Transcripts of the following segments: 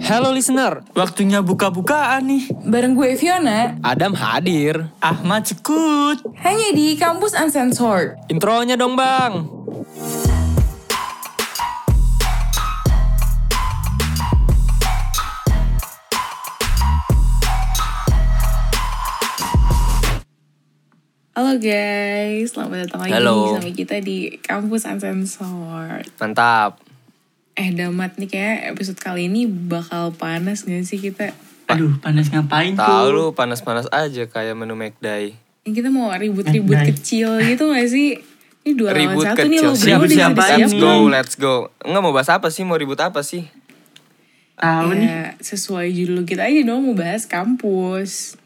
Hello listener, Waktunya buka-bukaan nih. Bareng gue Fiona, Adam hadir. Ahmad Cekut. hanya di Kampus Uncensored. Intronya dong bang. Halo guys, selamat datang lagi Halo. sama kita di Kampus Uncensored. Mantap. Eh Damat nih kayak episode kali ini bakal panas gak sih kita? Aduh, panas ngapain tuh? Tahu lu panas-panas aja kayak menu McDay. Ini kita mau ribut-ribut kecil gitu gak sih? Ini dua lawan Ribut satu nih kecil. lo berdua Siapa- udah siapa siap Let's ini? go, let's go. Enggak mau bahas apa sih? Mau ribut apa sih? Tahu nih. Ya, sesuai judul kita aja dong mau bahas kampus.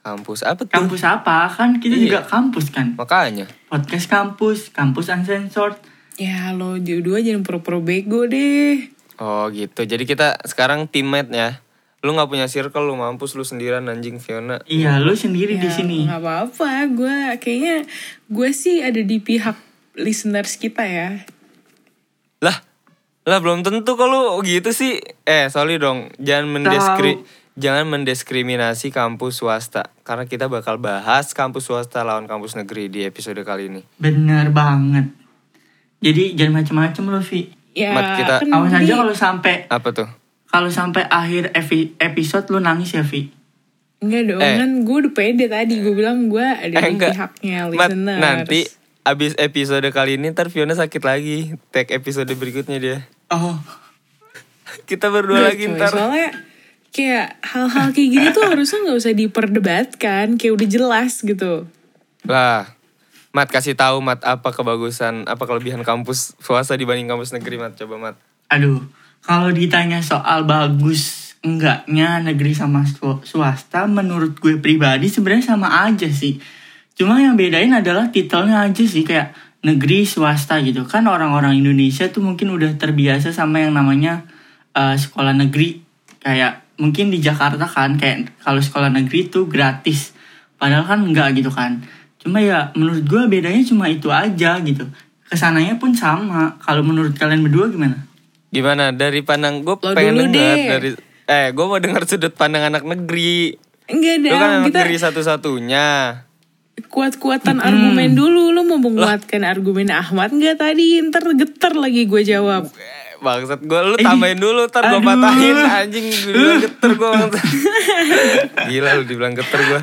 Kampus apa tuh? Kampus apa? Kan kita Iya. juga kampus kan. Makanya. Podcast kampus, kampus uncensored. Ya lo dua jangan pura-pura bego deh. Oh gitu. Jadi kita sekarang teammate ya. Lu nggak punya circle, lu mampus lu sendirian anjing Fiona. Iya, lu sendiri di Ya, sini. nggak apa-apa, gue kayaknya gue sih ada di pihak listeners kita ya. Lah, lah belum tentu kalau gitu sih. Eh, sorry dong. Jangan mendeskri jangan mendiskriminasi kampus swasta karena kita bakal bahas kampus swasta lawan kampus negeri di episode kali ini. Bener banget. Jadi jangan macem-macem lu, Vi. Ya, Mat, kita- kan Awas aja kalau sampai Apa tuh? kalau sampai akhir epi- episode lu nangis ya, Vi. Enggak dong, Eh. kan gue udah pede tadi. Gue bilang gue ada Eh, di enggak. pihaknya Mat, listeners. nanti abis episode kali ini ntar Fiona sakit lagi. Tag episode berikutnya dia. Oh, Kita berdua Enggak, lagi coy, ntar. Soalnya kayak hal-hal kayak gini tuh harusnya nggak usah diperdebatkan. Kayak udah jelas gitu. Lah, Mat kasih tahu Mat apa kebagusan, apa kelebihan kampus swasta dibanding kampus negeri Mat. Coba Mat. aduh. Kalau ditanya soal bagus enggaknya negeri sama swa- swasta, menurut gue pribadi sebenarnya sama aja sih. Cuma yang bedain adalah titelnya aja sih kayak negeri swasta gitu kan orang-orang Indonesia tuh mungkin udah terbiasa sama yang namanya uh, sekolah negeri kayak mungkin di Jakarta kan kayak kalau sekolah negeri tuh gratis padahal kan enggak gitu kan cuma ya menurut gue bedanya cuma itu aja gitu ke sananya pun sama kalau menurut kalian berdua gimana Gimana dari pandang gue Lo pengen deh. dari eh gue mau denger sudut pandang anak negeri. Enggak Lu dong, kan anak kita negeri satu-satunya. kuat-kuatan argumen dulu. Lu mau menguatkan argumen Ahmad nggak tadi? Ntar geter lagi gue jawab. Eh, Bangsat gue lu Eh, tambahin dulu ntar gue patahin anjing gue bilang geter gue Gila lu dibilang geter gue.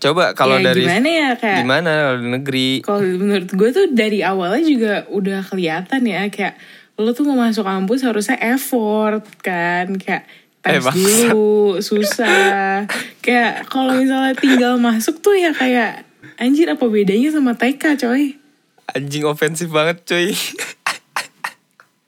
Coba kalau Ya, dari gimana ya, Kak? Gimana kalau di negeri? Kalau menurut gue tuh dari awalnya juga udah kelihatan ya kayak lo tuh mau masuk kampus harusnya effort kan kayak tes Eh, dulu susah kayak kalau misalnya tinggal masuk tuh ya kayak anjir apa bedanya sama TK coy Anjing ofensif banget cuy.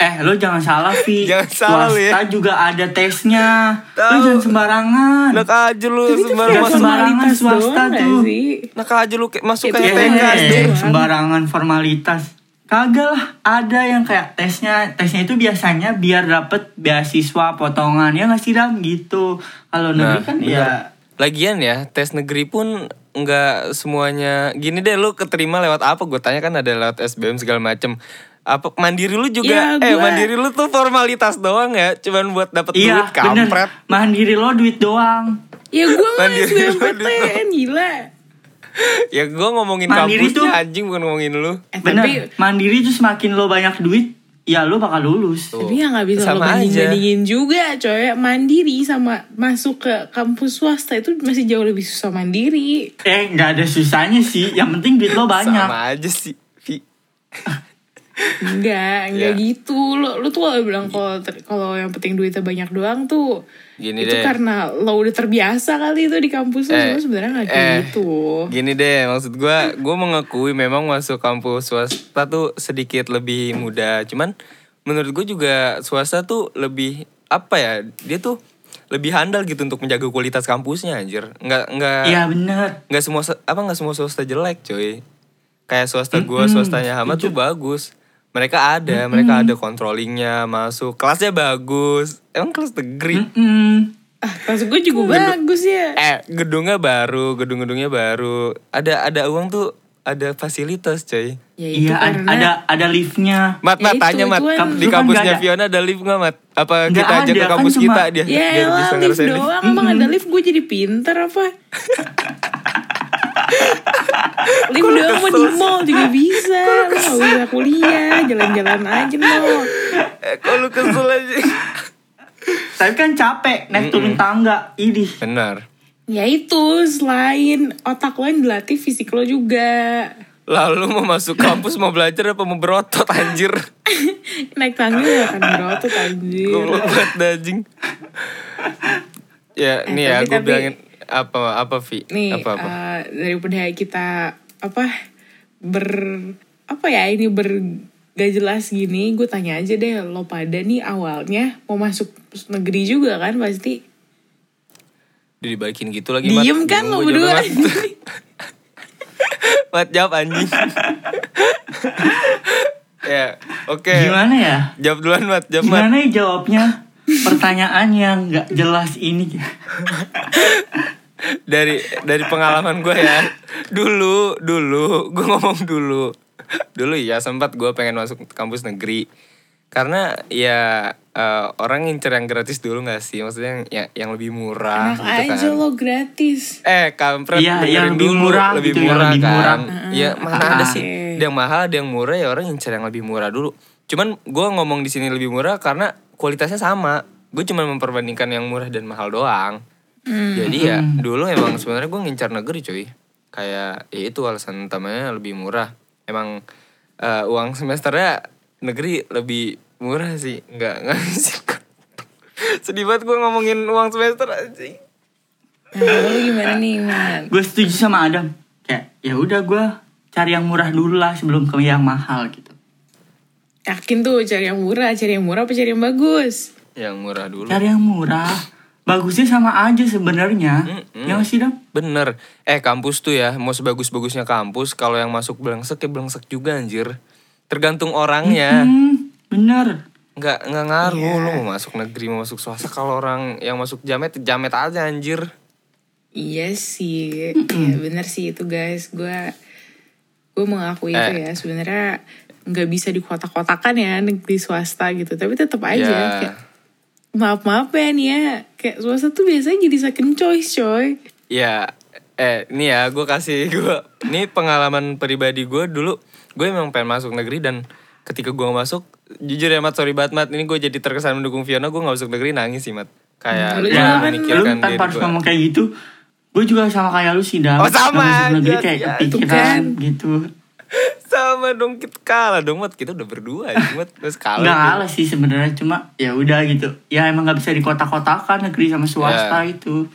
Eh, lo jangan salah, Vi. Jangan salah lu ya. Swasta juga ada tesnya. Lo Tahu. jangan sembarangan. Enak aja lu Tapi itu sembarang Nggak masuk. sembarangan swasta tuh. sih? Enak aja lu masuk kayak kan TK doang. sembarangan formalitas. Kagak lah, ada yang kayak tesnya, tesnya itu biasanya biar dapet beasiswa potongan ya nggak sih Dam gitu. Kalau negeri Nah, kan bener. ya Lagian ya, tes negeri pun nggak semuanya gini deh lu keterima lewat apa? Gue tanya kan ada lewat SBM segala macem. Apa mandiri lu juga? Ya, eh mandiri lu tuh formalitas doang ya, cuman buat dapet iya duit bener. kampret. Mandiri lo duit doang. ya gue Mandiri SBMPTN gila Ya gue ngomongin Mandiri kampusnya tuh- anjing bukan ngomongin lu. eh, Bener. tapi Mandiri tuh semakin lo banyak duit, ya lo bakal lulus. Tuh, Tapi ya nggak bisa lo sama aja. banding-bandingin juga coy Mandiri sama masuk ke kampus swasta itu masih jauh lebih susah mandiri Eh nggak ada susahnya sih. Yang penting duit lo banyak. Sama aja sih. Vi. Enggak, enggak Ya. gitu Lo, lo tuh kalau bilang kalau kalau yang penting duitnya banyak doang tuh Gini Itu deh. karena lo udah terbiasa kali itu di kampus lo Eh, Cuma sebenarnya nggak kayak eh, gitu Gini deh, maksud gue, gue mengakui memang masuk kampus swasta tuh sedikit lebih mudah. Cuman menurut gue juga swasta tuh lebih apa ya? Dia tuh lebih handal gitu untuk menjaga kualitas kampusnya anjir. Nggak nggak Iya bener. nggak semua apa nggak semua swasta jelek coy. Kayak swasta gue, swastanya Hama tuh bagus. Mereka ada, mereka ada controllingnya masuk. Kelasnya bagus. Emang kelas negeri. Mm-mm. Ah, kelas gue juga bagus ya Eh, gedungnya baru, gedung-gedungnya baru. Ada ada uang tuh ada fasilitas coy. Ya itu Iya ad- karena ada ada liftnya. Mat, Ya Mat, itu, tanya Mat, itu kan- di kan kampusnya ada. Fiona ada lift nggak Mat? Apa Nggak kita ada, ke kan kampus cuma- kita dia? Ya elah, bisa lift doang Emang ada lift gue jadi pinter apa Lift doang mau di mall juga bisa gak usah kuliah Jalan-jalan aja lo Eh, kok lu kesel aja? Tapi kan capek naik turun tangga. Ini. Benar. Ya itu selain otak lo yang dilatih fisik lo juga Lalu mau masuk kampus mau belajar apa mau berotot anjir? Naik tangga ya kan berotot anjir Goblok banget dajing. ya, Eh, nih ya gue tapi- bilangin apa apa Vi? Nih apa apa? eh, daripada kita apa ber apa ya ini ber gak jelas gini gue tanya aja deh lo pada nih awalnya mau masuk negeri juga kan pasti Dibaikin gitu lagi diem Mat. kan lo berdua Mat. Mat jawab anjing. ya, oke. Gimana ya? Jawab duluan Mat, jawab Mat. Gimana ya jawabnya? Pertanyaan yang nggak jelas ini. dari dari pengalaman gue ya. Dulu dulu gue ngomong dulu. Dulu ya sempat gue pengen masuk kampus negeri. Karena ya eh, orang ngincer yang gratis dulu gak sih? Maksudnya yang yang, yang lebih murah enak gitu aja kan. lo gratis. Eh kampret dengerin yang lebih dulu, murah lebih gitu, yang murah lebih kan. murah. ya mana ada sih. Ada yang mahal ada yang murah ya orang ngincer yang lebih murah dulu. Cuman gue ngomong di sini lebih murah karena kualitasnya sama. Gue cuma memperbandingkan yang murah dan mahal doang Hmm. jadi ya dulu emang sebenarnya gue ngincar negeri cuy. Kayak ya itu alasan utamanya lebih murah. Emang eh, uang semesternya negeri lebih murah sih. Nggak nggak sih sedih banget gue ngomongin uang semester aja nah lo gimana nih man Gue setuju sama Adam. Kayak ya udah gue cari yang murah dulu lah sebelum ke yang mahal gitu. yakin tuh cari yang murah. Cari yang murah apa cari yang bagus? Yang murah dulu. Cari yang murah. Bagusnya sama aja sebenarnya. Mm-mm. Ya nggak sih Dam? Bener. Eh kampus tuh ya, mau sebagus-bagusnya kampus, kalau yang masuk blengsek ya blengsek juga anjir. Tergantung orangnya. Hmm, bener. Nggak, nggak ngaruh lu mau masuk negeri, mau masuk swasta. Kalau orang yang masuk jamet, jamet aja anjir. Iya sih, ya bener sih itu guys. Gue gue mengakui itu Eh. ya sebenarnya nggak bisa dikotak-kotakan ya negeri swasta gitu. Tapi tetap aja kayak maaf maaf ya nih ya kayak swasta tuh biasanya jadi second choice coy. Ya, eh nih ya gue kasih gue. Ini pengalaman pribadi gue dulu. Gue emang pengen masuk negeri dan ketika gue masuk, jujur ya Mat, sorry banget Mat. Ini gue jadi terkesan mendukung Fiona, gue gak masuk negeri nangis sih Mat. Kayak Lu gue juga kan- lu memikirkan diri tanpa harus gue. ngomong kayak gitu. Gue juga sama kayak lu sih Dam. Oh, sama, masuk negeri iya, kayak iya. kepikiran kan. gitu. Sama dong kita kalah dong Mat. Kita udah berdua Mat. Terus kalah. Nggak kalah sih sebenarnya cuma ya udah gitu. Ya emang nggak bisa dikotak-kotakan negeri sama swasta Ya. itu.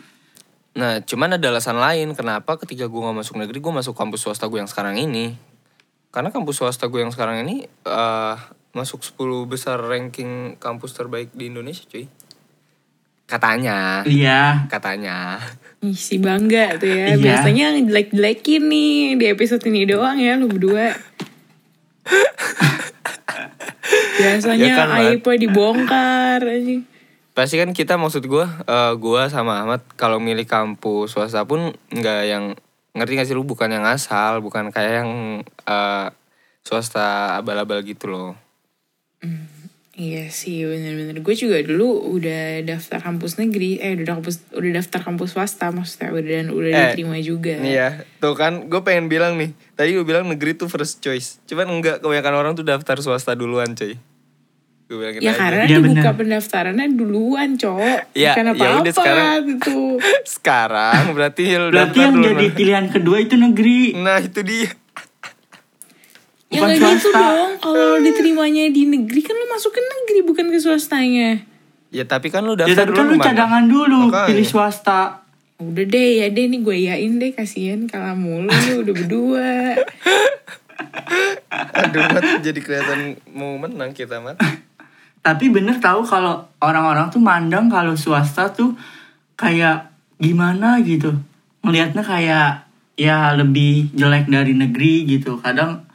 Nah, cuman ada alasan lain kenapa ketika gue gak masuk negeri, gue masuk kampus swasta gue yang sekarang ini. Karena kampus swasta gue yang sekarang ini eh masuk 10 besar ranking kampus terbaik di Indonesia, cuy. Katanya, Iya. katanya. Ih, si bangga tuh ya. Iya. Biasanya yang jelek-jelekin nih di episode ini doang ya lu berdua. Biasanya Ya kan, aibnya dibongkar anjing. Pasti kan kita maksud gue, eh gue sama Ahmad kalau milih kampus swasta pun nggak yang ngerti gak sih lu bukan yang asal, bukan kayak yang eh swasta abal-abal gitu loh. Iya sih bener-bener Gue juga dulu udah daftar kampus negeri Eh udah kampus udah daftar kampus swasta Maksudnya udah, dan udah Eh, diterima juga Nih ya, tuh kan gue pengen bilang nih. Tadi gue bilang negeri tuh first choice. Cuman enggak, kebanyakan orang tuh daftar swasta duluan cuy. Gue bilangin Ya aja. karena Iya, dibuka bener. pendaftarannya duluan cowok Ya, Bukan ya apa-apa udah sekarang. gitu Sekarang berarti lu Berarti daftar yang duluan. jadi pilihan kedua itu negeri. Nah itu dia. Ya Bukan gak gitu dong Kalau diterimanya di negeri Kan lu masuk ke negeri bukan ke swastanya Ya tapi kan lu Ya daftar tapi dulu kan lu ke mana? cadangan dulu Makanya. pilih swasta. Udah deh ya deh nih gue yain deh Kasian kalah mulu nih udah berdua Aduh, Mat, jadi kelihatan mau menang kita, Mat. Tapi bener tahu kalau orang-orang tuh mandang kalau swasta tuh kayak gimana gitu. Melihatnya kayak ya lebih jelek dari negeri gitu. Kadang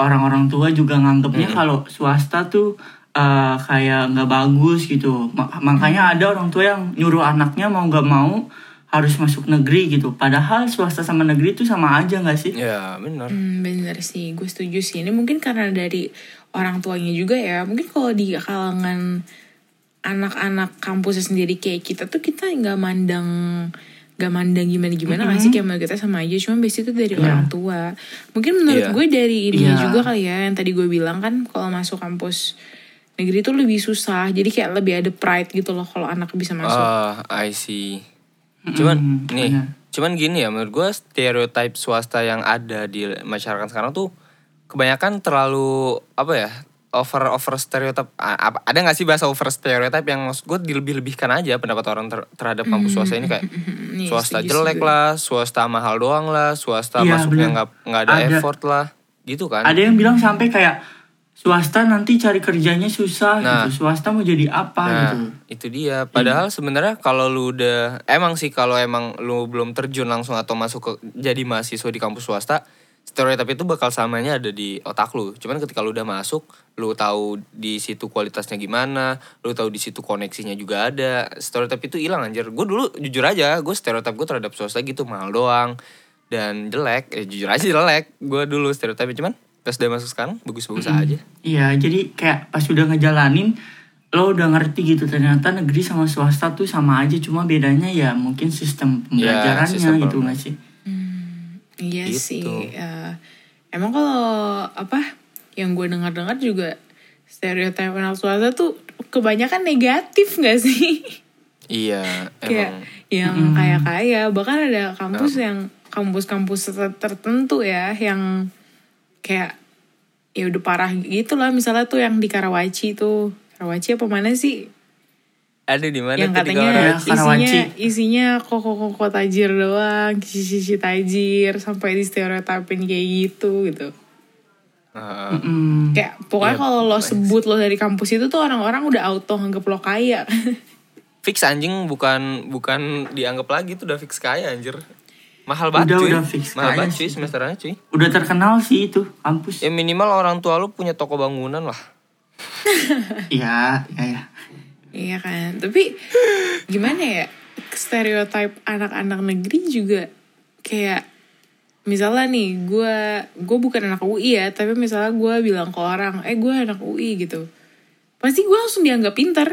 orang-orang tua juga nganggepnya kalau swasta tuh eh, kayak nggak bagus gitu. Ma- makanya ada orang tua yang nyuruh anaknya mau nggak mau harus masuk negeri gitu. Padahal swasta sama negeri itu sama aja nggak sih? Ya benar. Hmm, bener sih, gue setuju sih. Ini mungkin karena dari orang tuanya juga ya. Mungkin kalau di kalangan anak-anak kampusnya sendiri kayak kita tuh kita nggak mandang nggak mandang gimana gimana nggak sih kayak menurut kita sama aja cuma biasanya itu dari Iya. orang tua mungkin menurut Iya. gue dari ini Iya. juga kali ya yang tadi gue bilang kan kalau masuk kampus negeri itu lebih susah jadi kayak lebih ada pride gitu loh kalau anak bisa masuk Ah, I see. Cuman Mm-mm, nih, benar. cuman gini ya menurut gue stereotype swasta yang ada di masyarakat sekarang tuh kebanyakan terlalu apa ya over over apa- ada nggak sih bahasa over stereotype yang maksud gue dilebih-lebihkan aja pendapat orang ter- terhadap kampus swasta ini kayak Nih, swasta setuju jelek lah, swasta mahal doang lah, swasta Iya, masuknya nggak nggak ada, Ada. effort lah, gitu kan? Ada yang bilang sampai kayak swasta nanti cari kerjanya susah Nah. gitu. Swasta mau jadi apa Nah, gitu. itu dia. Padahal sebenarnya kalau lu udah emang sih kalau emang lu belum terjun langsung atau masuk ke jadi mahasiswa di kampus swasta, stereotip itu bakal samanya ada di otak lu. Cuman ketika lu udah masuk, lu tahu di situ kualitasnya gimana, lu tahu di situ koneksinya juga ada. Stereotip itu hilang anjir. Gue dulu jujur aja, gue stereotip gue terhadap swasta gitu mahal doang dan jelek. Eh jujur aja jelek. Gue dulu stereotipnya cuman pas udah masuk sekarang bagus-bagus aja. Iya, jadi kayak pas udah ngejalanin lo udah ngerti gitu ternyata negeri sama swasta tuh sama aja cuma bedanya ya mungkin sistem pembelajarannya sistem gitu nggak sih? Iya Gitu. sih. eh, emang kalau apa yang gue dengar-dengar juga stereotip anak swasta tuh kebanyakan negatif gak sih? Iya, kayak emang. yang kaya-kaya bahkan ada kampus yang kampus-kampus ter- tertentu ya yang kayak ya udah parah gitu lah misalnya tuh yang di Karawaci tuh. Karawaci apa mana sih? Ada di mana yang di katanya Karawaci? Ya, isinya isinya koko-koko tajir doang kisi-kisi tajir sampai di stereotipin kayak gitu gitu Heeh. Mm, kayak pokoknya Iya, kalau lo sebut lo dari kampus itu tuh orang-orang udah auto nganggep lo kaya fix anjing bukan bukan dianggap lagi tuh udah fix kaya anjir mahal banget Udah, cuy udah fix mahal kaya banget cuy sih. semesterannya cuy udah terkenal sih itu kampus. ya minimal orang tua lu punya toko bangunan lah Iya, iya, iya. Iya kan, tapi gimana ya stereotip anak-anak negeri juga kayak misalnya nih gue gue bukan anak UI ya, tapi misalnya gue bilang ke orang, eh gue anak UI gitu, pasti gue langsung dianggap pintar.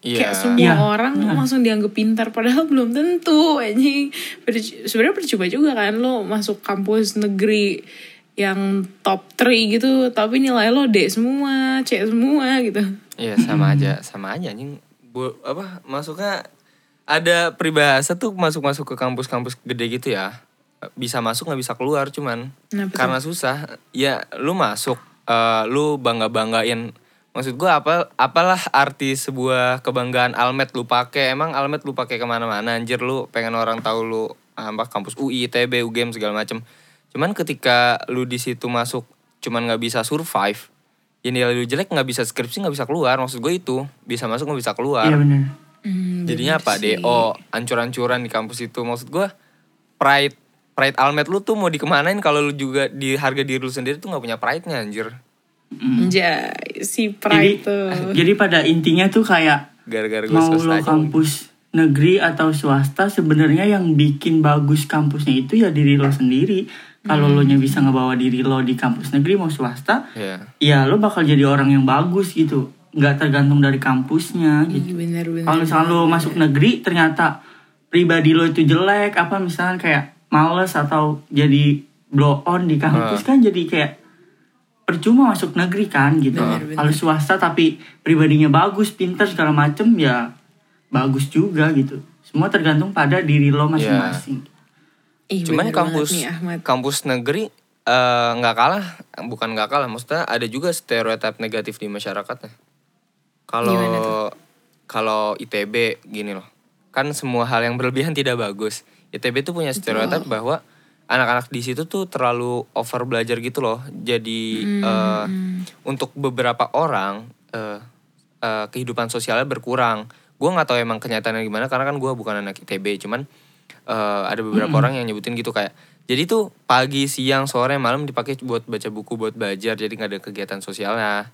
iya Kayak semua Iya. orang langsung dianggap pintar, padahal belum tentu anjing. Sebenarnya percuma juga kan lo masuk kampus negeri yang top 3 gitu, tapi nilai lo D semua, C semua gitu. iya sama aja sama aja anjing Bu, apa masuknya ada peribahasa tuh masuk masuk ke kampus-kampus gede gitu ya bisa masuk nggak bisa keluar cuman Kenapa tuh? karena susah ya lu masuk eh, lu bangga banggain maksud gua apa apalah arti sebuah kebanggaan almet lu pakai emang almet lu pakai ke mana-mana anjir lu pengen orang tahu lu ah, apa kampus UI ITB UGM segala macem cuman ketika lu di situ masuk cuman nggak bisa survive ya nilai lu jelek nggak bisa skripsi nggak bisa keluar maksud gue itu bisa masuk nggak bisa keluar Iya benar. Hmm, jadinya bener apa sih. DO ancur-ancuran di kampus itu maksud gue pride pride almet lu tuh mau dikemanain kalau lu juga di harga diri lu sendiri tuh nggak punya pride-nya anjir Anjay, si Jadi, Pride tuh. jadi pada intinya tuh kayak gara-gara gue mau lo aja kampus negeri atau swasta sebenarnya yang bikin bagus kampusnya itu ya diri lo sendiri. Kalau lo nya bisa ngebawa diri lo di kampus negeri mau swasta, ya ya lo bakal jadi orang yang bagus gitu. Nggak tergantung dari kampusnya gitu. Iya, bener-bener. Kalau misalnya lo masuk negeri ternyata pribadi lo itu jelek apa misalnya kayak males atau jadi blow on di kampus kan jadi kayak percuma masuk negeri kan gitu. Bener, bener. Kalau swasta tapi pribadinya bagus, pinter segala macem ya bagus juga gitu. Semua tergantung pada diri lo masing-masing. Ih, cuman kampus nih, Ahmad. kampus negeri eh, nggak kalah bukan nggak kalah maksudnya ada juga stereotip negatif di masyarakatnya kalau kalau ITB gini loh kan semua hal yang berlebihan tidak bagus ITB tuh punya stereotip bahwa anak-anak di situ tuh terlalu over belajar gitu loh. Jadi eh, untuk beberapa orang eh, eh, kehidupan sosialnya berkurang. Gue nggak tahu emang kenyataannya gimana karena kan gue bukan anak ITB cuman eh, ada beberapa orang yang nyebutin gitu kayak jadi tuh pagi siang sore malam dipakai buat baca buku buat belajar jadi nggak ada kegiatan sosialnya.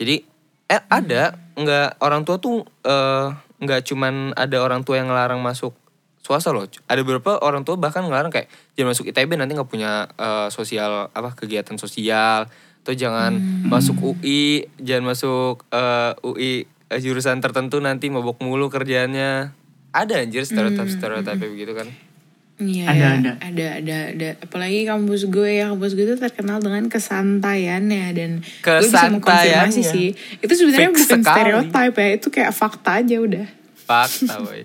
Jadi eh ada nggak orang tua tuh eh, nggak cuman ada orang tua yang ngelarang masuk swasta loh. Ada beberapa orang tua bahkan ngelarang kayak jangan masuk ITB nanti nggak punya eh, sosial apa kegiatan sosial atau jangan masuk UI, jangan masuk eh, UI eh, jurusan tertentu nanti mabok mulu kerjaannya. Ada anjir stereotip-stereotip begitu kan. Iya, Ada, ya. ada. ada, ada, ada. Apalagi kampus gue ya, kampus gue tuh terkenal dengan kesantaiannya dan gue bisa mengkonfirmasi Kesantaiannya. sih. Itu sebenarnya bukan sekali. stereotip ya, itu kayak fakta aja udah. Fakta boy.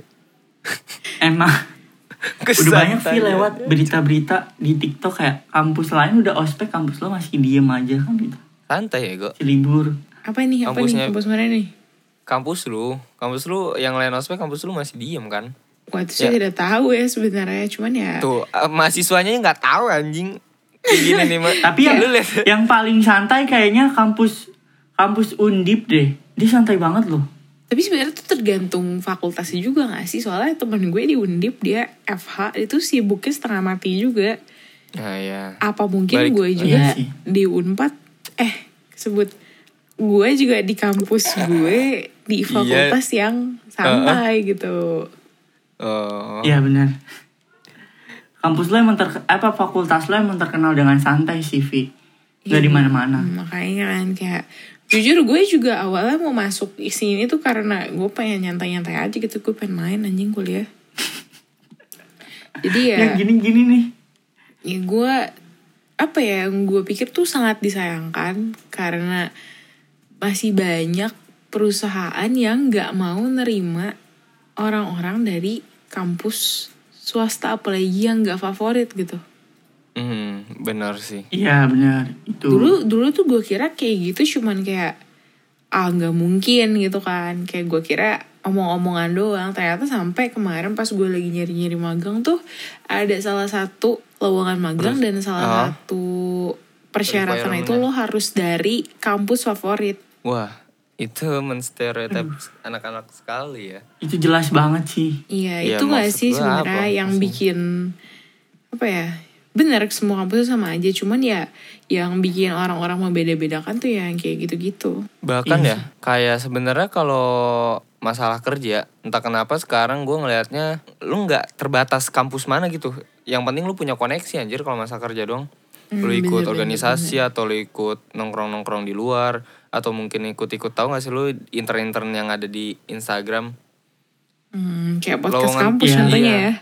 Emang udah banyak sih lewat berita-berita di TikTok kayak kampus lain udah ospek kampus lo masih diem aja kan gitu. Santai ya gue. Libur. Apa nih? Apa Kampusnya- nih? Kampus mana nih? Kampus lu, kampus lu yang lain ospek kampus lu masih diem kan? Wah itu saya tidak tahu ya sebenarnya, cuman ya. Tuh, eh, mahasiswanya nggak tahu anjing. Kayak gini nih, Ma. Tapi yang yang paling santai kayaknya kampus kampus Undip deh. Dia santai banget loh. Tapi sebenarnya tuh tergantung fakultasnya juga gak sih? Soalnya temen gue di Undip dia FH itu sibuknya setengah mati juga. Nah, ya. Apa mungkin Balik- gue Iya juga sih. di Unpad eh sebut gue juga di kampus gue di Iya. fakultas yang santai gitu. Oh. Iya benar. Kampus lo emang terkenal, apa fakultas lo emang terkenal dengan santai sih, Vi. Gak di mana-mana. Makanya kan kayak jujur gue juga awalnya mau masuk di sini tuh karena gue pengen nyantai-nyantai aja gitu gue pengen main anjing kuliah. Jadi ya Yang gini-gini nih. ya gue apa ya yang gue pikir tuh sangat disayangkan karena masih banyak perusahaan yang nggak mau nerima orang-orang dari kampus swasta apalagi yang nggak favorit gitu Hmm, benar sih. Iya benar. Itu. dulu dulu tuh gue kira kayak gitu cuman kayak ah nggak mungkin gitu kan kayak gue kira omong-omongan doang ternyata sampai kemarin pas gue lagi nyari-nyari magang tuh ada salah satu lowongan magang dan salah Ah. satu persyaratan itu lo harus dari kampus favorit Wah, itu menstereotip anak-anak sekali ya. Itu jelas banget sih. iya Iya, itu gak sih sebenarnya yang maksudnya? bikin apa ya bener semua kampus tuh sama aja cuman ya yang bikin orang-orang membeda-bedakan tuh yang kayak gitu-gitu Bahkan Iya ya, kayak sebenarnya kalau masalah kerja, entah kenapa sekarang gue ngelihatnya lu nggak terbatas kampus mana gitu. Yang penting lu punya koneksi anjir kalau masalah kerja dong. Lu Hmm, ikut bener, organisasi atau lu ikut nongkrong-nongkrong di luar atau mungkin ikut-ikut tahu gak sih lu intern-intern yang ada di Instagram? Hmm, kayak podcast Lowongan- kampus iya, contohnya iya. ya.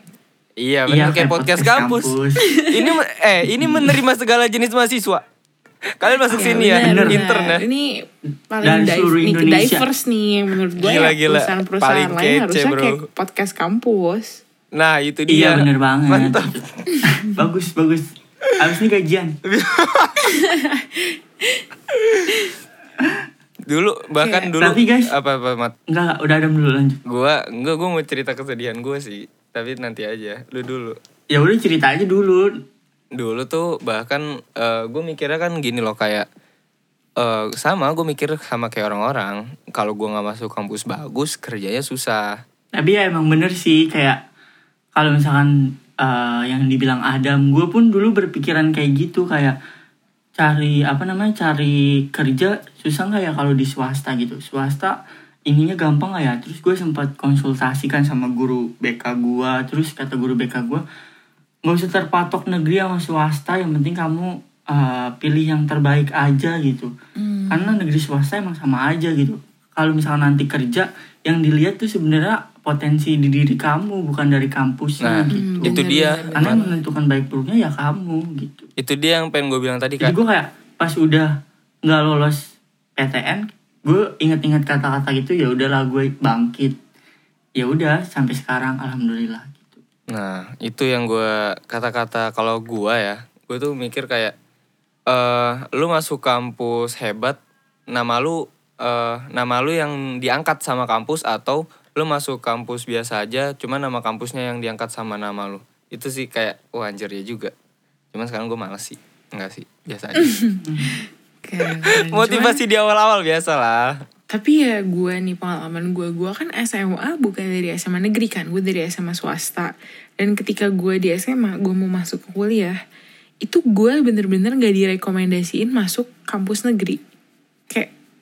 Iya, benar kayak podcast, kampus. ini me- eh ini menerima segala jenis mahasiswa. Kalian masuk sini ya, bener, intern ya. Ini paling div- seluruh nih, Indonesia. diverse nih yang menurut gue Gila, ya gila. perusahaan-perusahaan Paling lain kece, harusnya bro. kayak podcast kampus. Nah, itu dia. Iya bener banget. Mantap. bagus bagus. Abis ini gajian. Dulu bahkan Kayak- dulu Tapi, guys. apa apa mat Enggak, udah ada dulu lanjut. gua enggak gua mau cerita kesedihan gua sih tapi nanti aja lu dulu Ya udah cerita aja dulu. dulu tuh bahkan eh gue mikirnya kan gini loh kayak eh sama gue mikir sama kayak orang-orang kalau gua nggak masuk kampus bagus kerjanya susah Tapi ya emang bener sih kayak kalau misalkan eh, yang dibilang Adam, gue pun dulu berpikiran kayak gitu kayak cari apa namanya cari kerja susah nggak ya kalau di swasta gitu. Swasta ininya gampang nggak ya? Terus gue sempat konsultasikan sama guru BK gue, terus kata guru BK gue nggak usah terpatok negeri sama swasta, yang penting kamu eh, pilih yang terbaik aja gitu. Karena negeri swasta emang sama aja gitu. Kalau misalkan nanti kerja, yang dilihat tuh sebenarnya potensi di diri kamu bukan dari kampusnya nah gitu. itu bener, dia Karena yang menentukan baik buruknya ya kamu gitu. itu dia yang pengen gue bilang tadi Jadi kan gue kayak pas udah nggak lolos PTN, gue inget-inget kata-kata gitu ya udahlah gue bangkit. Ya udah sampai sekarang alhamdulillah gitu. Nah, itu yang gue kata-kata kalau gue ya, gue tuh mikir kayak, eh lu masuk kampus hebat, nama lu, eh nama lu yang diangkat sama kampus atau lu masuk kampus biasa aja, cuma nama kampusnya yang diangkat sama nama lu. Itu sih kayak, wah anjir ya juga. Cuman sekarang gue males sih, enggak sih, biasa aja. Motivasi di awal-awal biasa lah. Tapi ya gue nih pengalaman gue, gue kan SMA bukan dari SMA negeri kan, gue dari SMA swasta. Dan ketika gue di SMA, gue mau masuk ke kuliah, itu gue bener-bener gak direkomendasiin masuk kampus negeri.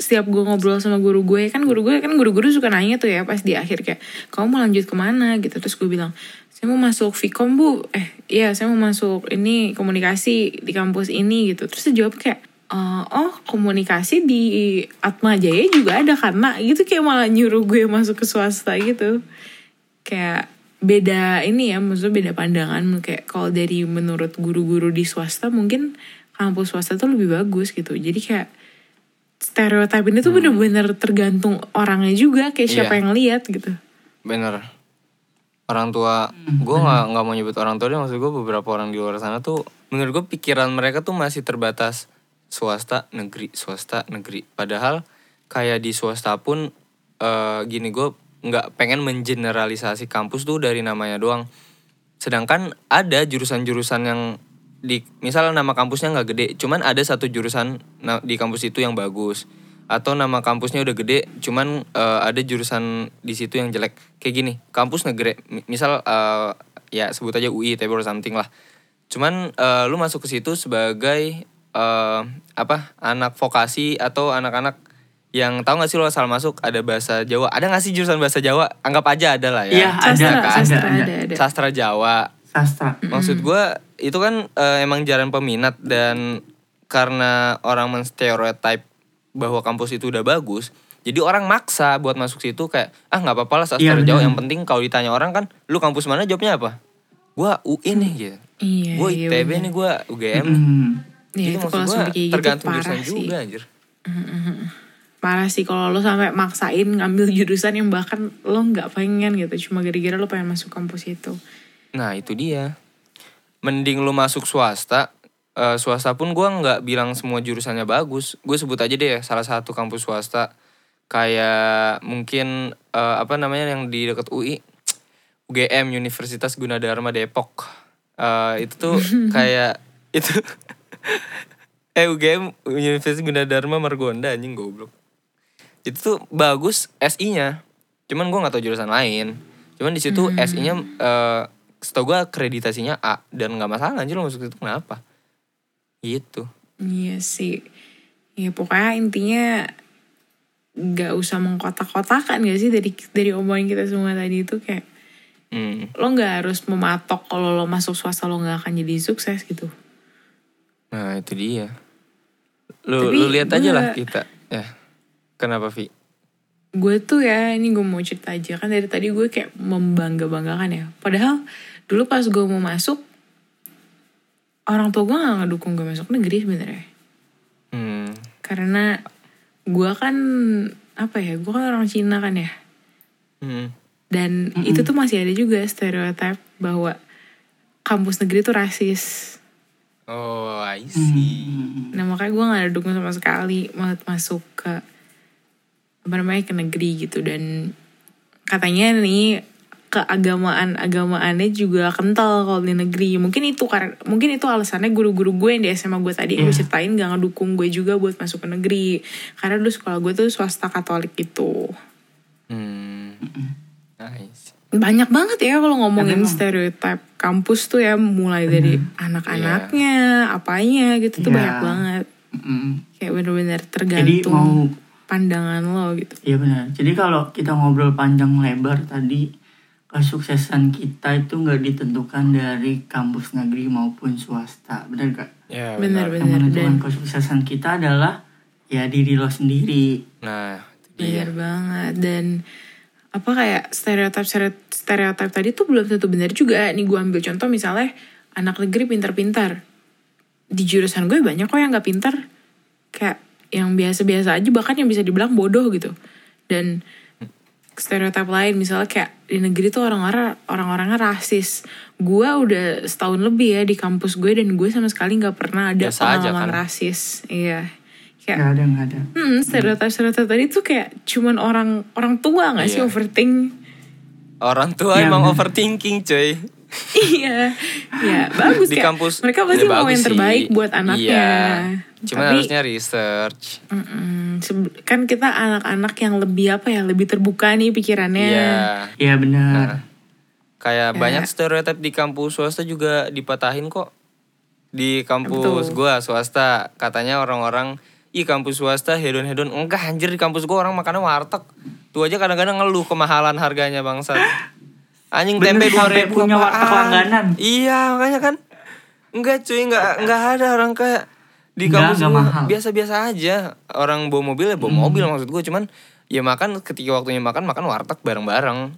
Setiap gue ngobrol sama guru gue, kan guru gue kan guru-guru suka nanya tuh ya pas di akhir kayak, kamu mau lanjut ke mana? gitu. Terus gue bilang, saya mau masuk Vkom bu. Eh iya saya mau masuk ini komunikasi di kampus ini gitu. Terus dia jawab kayak "Eh, oh komunikasi di Atma Jaya juga ada karena gitu kayak malah nyuruh gue masuk ke swasta gitu. Kayak beda ini ya maksudnya beda pandangan kayak kalau dari menurut guru-guru di swasta mungkin kampus swasta tuh lebih bagus gitu. Jadi kayak stereotip ini tuh bener-bener tergantung orangnya juga kayak siapa Iya. yang lihat gitu Bener. Orang tua, gue nggak nggak mau nyebut orang tua deh, maksud gue beberapa orang di luar sana tuh, menurut gue pikiran mereka tuh masih terbatas swasta negeri, swasta negeri. Padahal kayak di swasta pun eh, gini gue nggak pengen mengeneralisasi kampus tuh dari namanya doang. Sedangkan ada jurusan-jurusan yang di misalnya nama kampusnya nggak gede, cuman ada satu jurusan di kampus itu yang bagus. Atau nama kampusnya udah gede, cuman eh, ada jurusan di situ yang jelek. Kayak gini, kampus negeri, mi- misal eh, ya sebut aja UI, ITB or something lah. Cuman eh, lu masuk ke situ sebagai eh, apa anak vokasi atau anak-anak yang tahu gak sih lo asal masuk ada bahasa Jawa. Ada gak sih jurusan bahasa Jawa? Anggap aja ada lah ya. Iya, ada, sastra ada, sastra ada. ada ada Sastra Jawa. Sastra. Maksud gue itu kan eh, emang jalan peminat dan karena orang menstereotype bahwa kampus itu udah bagus, jadi orang maksa buat masuk situ kayak ah nggak apa-apa lah sastra Iya, Jawa. bener. Yang penting kalau ditanya orang kan, lu kampus mana? Jawabnya apa? Gua UI nih gitu. iya Gue iya, ITB bener. nih, gue UGM. Hmm. Iya, Jadi itu maksud gitu tergantung parah jurusan sih. juga anjir. parah sih kalau lo sampai maksain ngambil jurusan yang bahkan lo nggak pengen gitu cuma gara-gara lo pengen masuk kampus itu Nah itu dia. Mending lu masuk swasta. Eh, swasta pun gua nggak bilang semua jurusannya bagus. Gue sebut aja deh ya, salah satu kampus swasta. Kayak mungkin eh, apa namanya yang di dekat UI. UGM Universitas Gunadarma Depok. Eh, itu tuh kayak itu eh UGM Universitas Gunadarma Margonda anjing goblok. Itu tuh bagus SI-nya. Cuman gua nggak tahu jurusan lain. Cuman di situ SI-nya eh setahu gue akreditasinya A dan nggak masalah anjir lo masuk situ kenapa? Gitu. iya sih ya pokoknya intinya nggak usah mengkotak-kotakan gak sih dari dari omongan kita semua tadi itu kayak Hmm. lo nggak harus mematok kalau lo masuk swasta lo nggak akan jadi sukses gitu Nah itu dia. Lu Tapi lu lihat aja lah kita. Ya. Kenapa Vi? gue tuh ya ini gue mau cerita aja kan dari tadi gue kayak membangga banggakan ya padahal dulu pas gue mau masuk orang tua gue gak ngedukung gue masuk negeri sebenarnya Hmm. karena gue kan apa ya gue kan orang Cina kan ya Hmm. dan itu tuh masih ada juga stereotip bahwa kampus negeri tuh rasis Oh I see. nah makanya gue gak ada dukung sama sekali mau masuk ke apa namanya ke negeri gitu dan katanya nih keagamaan agamaannya juga kental kalau di negeri mungkin itu karena mungkin itu alasannya guru-guru gue yang di SMA gue tadi yang gue ceritain gak ngedukung gue juga buat masuk ke negeri karena dulu sekolah gue tuh swasta katolik gitu Hmm. Nice. banyak banget ya kalau ngomongin memang. stereotip kampus tuh ya mulai dari anak-anaknya apanya gitu tuh Iya. banyak banget Mm. kayak bener-bener Jadi tergantung mau pandangan lo gitu Iya benar. Jadi kalau kita ngobrol panjang lebar tadi kesuksesan kita itu nggak ditentukan dari kampus negeri maupun swasta, benar gak? Ya bener benar. Yang bener menentukan dan kesuksesan kita adalah ya diri lo sendiri. Nah bener banget. Dan apa kayak stereotip stereotip tadi tuh belum tentu benar juga. Nih gue ambil contoh misalnya anak negeri pintar-pintar. Di jurusan gue banyak kok yang nggak pintar. Kayak yang biasa-biasa aja bahkan yang bisa dibilang bodoh gitu. Dan stereotip lain misalnya kayak di negeri tuh orang-orang orang-orangnya rasis gue udah setahun lebih ya di kampus gue dan gue sama sekali nggak pernah ada Biasa aja pengalaman kan? rasis iya kayak Gak ada nggak ada. Hmm, stereotip stereotip tadi tuh kayak cuman orang orang tua nggak sih Iya. overthink? Orang tua Iya, emang bener. overthinking coy. Iya, ya bagus Di kayak kampus mereka pasti ya mau bagus yang sih. terbaik buat anaknya. Iya. Cuma Tapi harusnya research. mm-mm, kan kita anak-anak yang lebih apa ya lebih terbuka nih pikirannya. Iya. Iya benar. Nah, kayak Ya. banyak stereotip di kampus swasta juga dipatahin kok. Di kampus Betul. gua swasta katanya orang-orang Ih kampus swasta hedon-hedon Enggak anjir di kampus gua orang makannya warteg Tuh aja kadang-kadang ngeluh kemahalan harganya bangsat Anjing Bener, tempe ribu punya warteg langganan. Iya makanya kan. Enggak cuy, enggak enggak ada orang kayak di kampus biasa-biasa aja. Orang bawa mobil ya bawa Hmm. mobil maksud gue cuman ya makan ketika waktunya makan makan warteg bareng-bareng.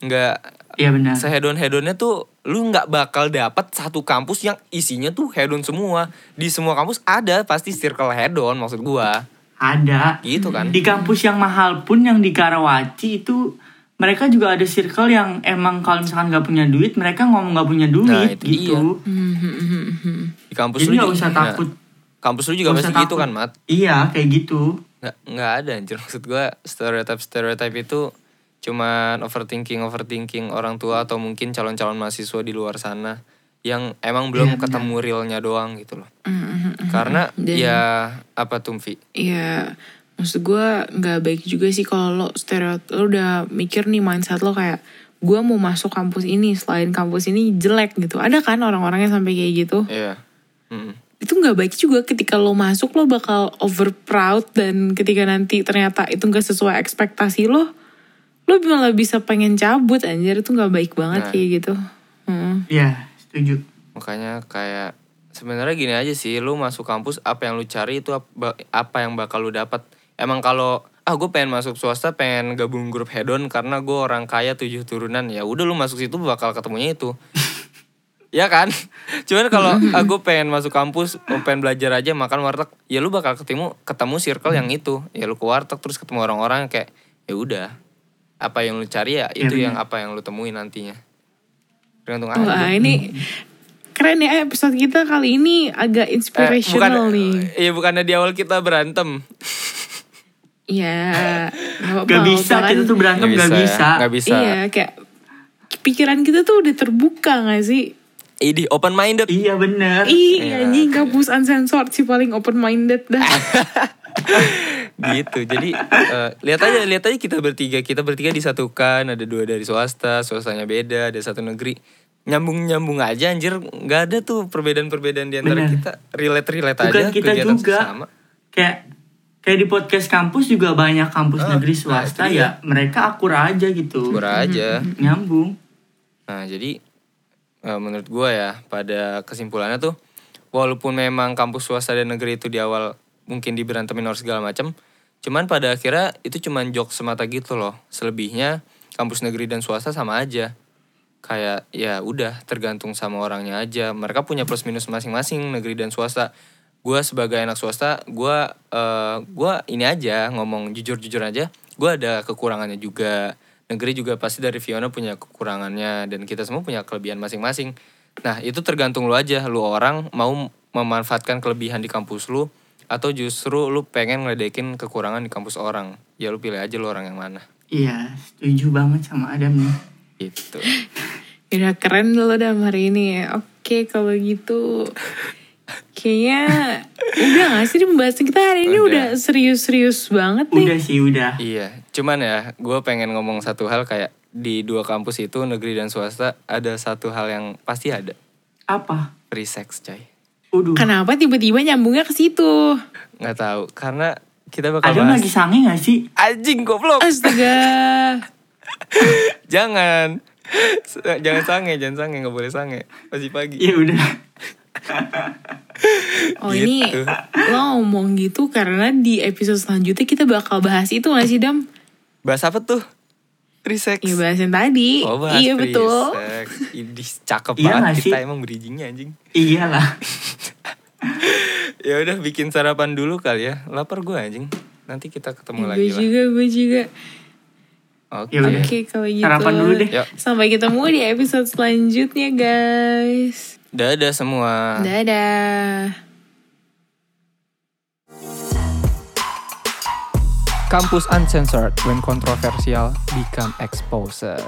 Enggak Iya benar. sehedon hedonnya tuh lu nggak bakal dapat satu kampus yang isinya tuh hedon semua di semua kampus ada pasti circle hedon maksud gua Ada. gitu kan Di kampus yang mahal pun yang di Karawaci itu mereka juga ada circle yang emang kalau misalkan nggak punya duit mereka ngomong nggak punya duit Nah, itu gitu. di kampus Jadi lu nggak usah nah, takut. kampus lu juga pasti gitu kan mat Iya kayak gitu. nggak nggak ada anjir maksud gua stereotip stereotip itu cuman overthinking overthinking orang tua atau mungkin calon-calon mahasiswa di luar sana yang emang belum Iya, benar. ketemu realnya doang gitu loh Mm-mm. karena Dan- ya apa tuh Vi Iya, maksud gue nggak baik juga sih kalau lo stereotip lo udah mikir nih mindset lo kayak gue mau masuk kampus ini selain kampus ini jelek gitu. Ada kan orang-orang yang sampai kayak gitu. iya Mm. Itu nggak baik juga ketika lo masuk lo bakal over proud dan ketika nanti ternyata itu nggak sesuai ekspektasi lo, lo malah bisa pengen cabut anjir itu nggak baik banget Nah. kayak gitu. Hmm. Iya setuju. makanya kayak sebenarnya gini aja sih lu masuk kampus apa yang lu cari itu apa, apa yang bakal lu dapat emang kalau ah gue pengen masuk swasta pengen gabung grup hedon karena gue orang kaya tujuh turunan ya udah lu masuk situ bakal ketemunya itu ya kan cuman kalau ah gue pengen masuk kampus pengen belajar aja makan warteg ya lu bakal ketemu ketemu circle yang itu ya lu ke warteg terus ketemu orang-orang kayak ya udah apa yang lu cari ya itu bener. yang apa yang lu temuin nantinya tergantung aja Wah ini keren ya episode kita kali ini agak Eh, inspirational bukan, nih. Iya bukannya di awal kita berantem. Iya, nggak Gak apa-apa, bisa kan. kita tuh berantem gak bisa. ya, Nggak bisa. Iya, kayak pikiran kita tuh udah terbuka gak sih? Ini open minded. Iya bener. Iya, anjing kampus uncensored sih paling open minded dah. gitu. Jadi eh, lihat aja lihat aja kita bertiga. Kita bertiga disatukan, ada dua dari swasta, swastanya beda, ada satu negeri. Nyambung-nyambung aja anjir. nggak ada tuh perbedaan-perbedaan di antara Bener. kita. Relate-relate Bukan aja kita kegiatan juga. sama. Kayak kayak di podcast kampus juga banyak kampus Ah, negeri nah, swasta dia. ya mereka akur aja gitu. Syukur aja. Nyambung. Nah, jadi eh, menurut gua ya pada kesimpulannya tuh walaupun memang kampus swasta dan negeri itu di awal mungkin diberantemin orang segala macam, cuman pada akhirnya itu cuman jok semata gitu loh. Selebihnya kampus negeri dan swasta sama aja. Kayak ya udah tergantung sama orangnya aja. Mereka punya plus minus masing-masing negeri dan swasta. Gua sebagai anak swasta, gua eh, gua ini aja ngomong jujur-jujur aja. Gua ada kekurangannya juga negeri juga pasti dari Fiona punya kekurangannya dan kita semua punya kelebihan masing-masing. Nah itu tergantung lu aja, lu orang mau memanfaatkan kelebihan di kampus lu atau justru lu pengen ngeledekin kekurangan di kampus orang. Ya lu pilih aja lu orang yang mana. Iya, setuju banget sama Adam nih. Gitu. Udah keren lo dah hari ini. Oke, kalau gitu kayaknya udah gak sih di pembahasan kita hari ini Udah. serius-serius banget nih. Udah sih udah. iya, cuman ya gue pengen ngomong satu hal kayak di dua kampus itu negeri dan swasta ada satu hal yang pasti ada Apa? free sex coy. Udah. Kenapa tiba-tiba nyambungnya ke situ? Nggak tahu karena kita bakal Adam bahas lagi sange gak sih? anjing goblok. Astaga. jangan jangan sange jangan sange nggak boleh sange masih pagi Ya udah. Oh ini Gitu. lo ngomong gitu karena di episode selanjutnya kita bakal bahas itu gak sih Dam? bahas apa tuh free sex Iya bahas yang tadi. oh bahas iya betul. Idih, cakep Iya banget kita sih? emang bridgingnya anjing Iyalah. ya udah bikin sarapan dulu kali ya lapar gue anjing nanti kita ketemu gue lagi lah juga, gue juga. oke Ya udah. Oke kalau gitu. Sarapan dulu deh. Yuk. Sampai ketemu di episode selanjutnya guys. Dadah semua Dadah. Kampus Uncensored when controversial become exposed.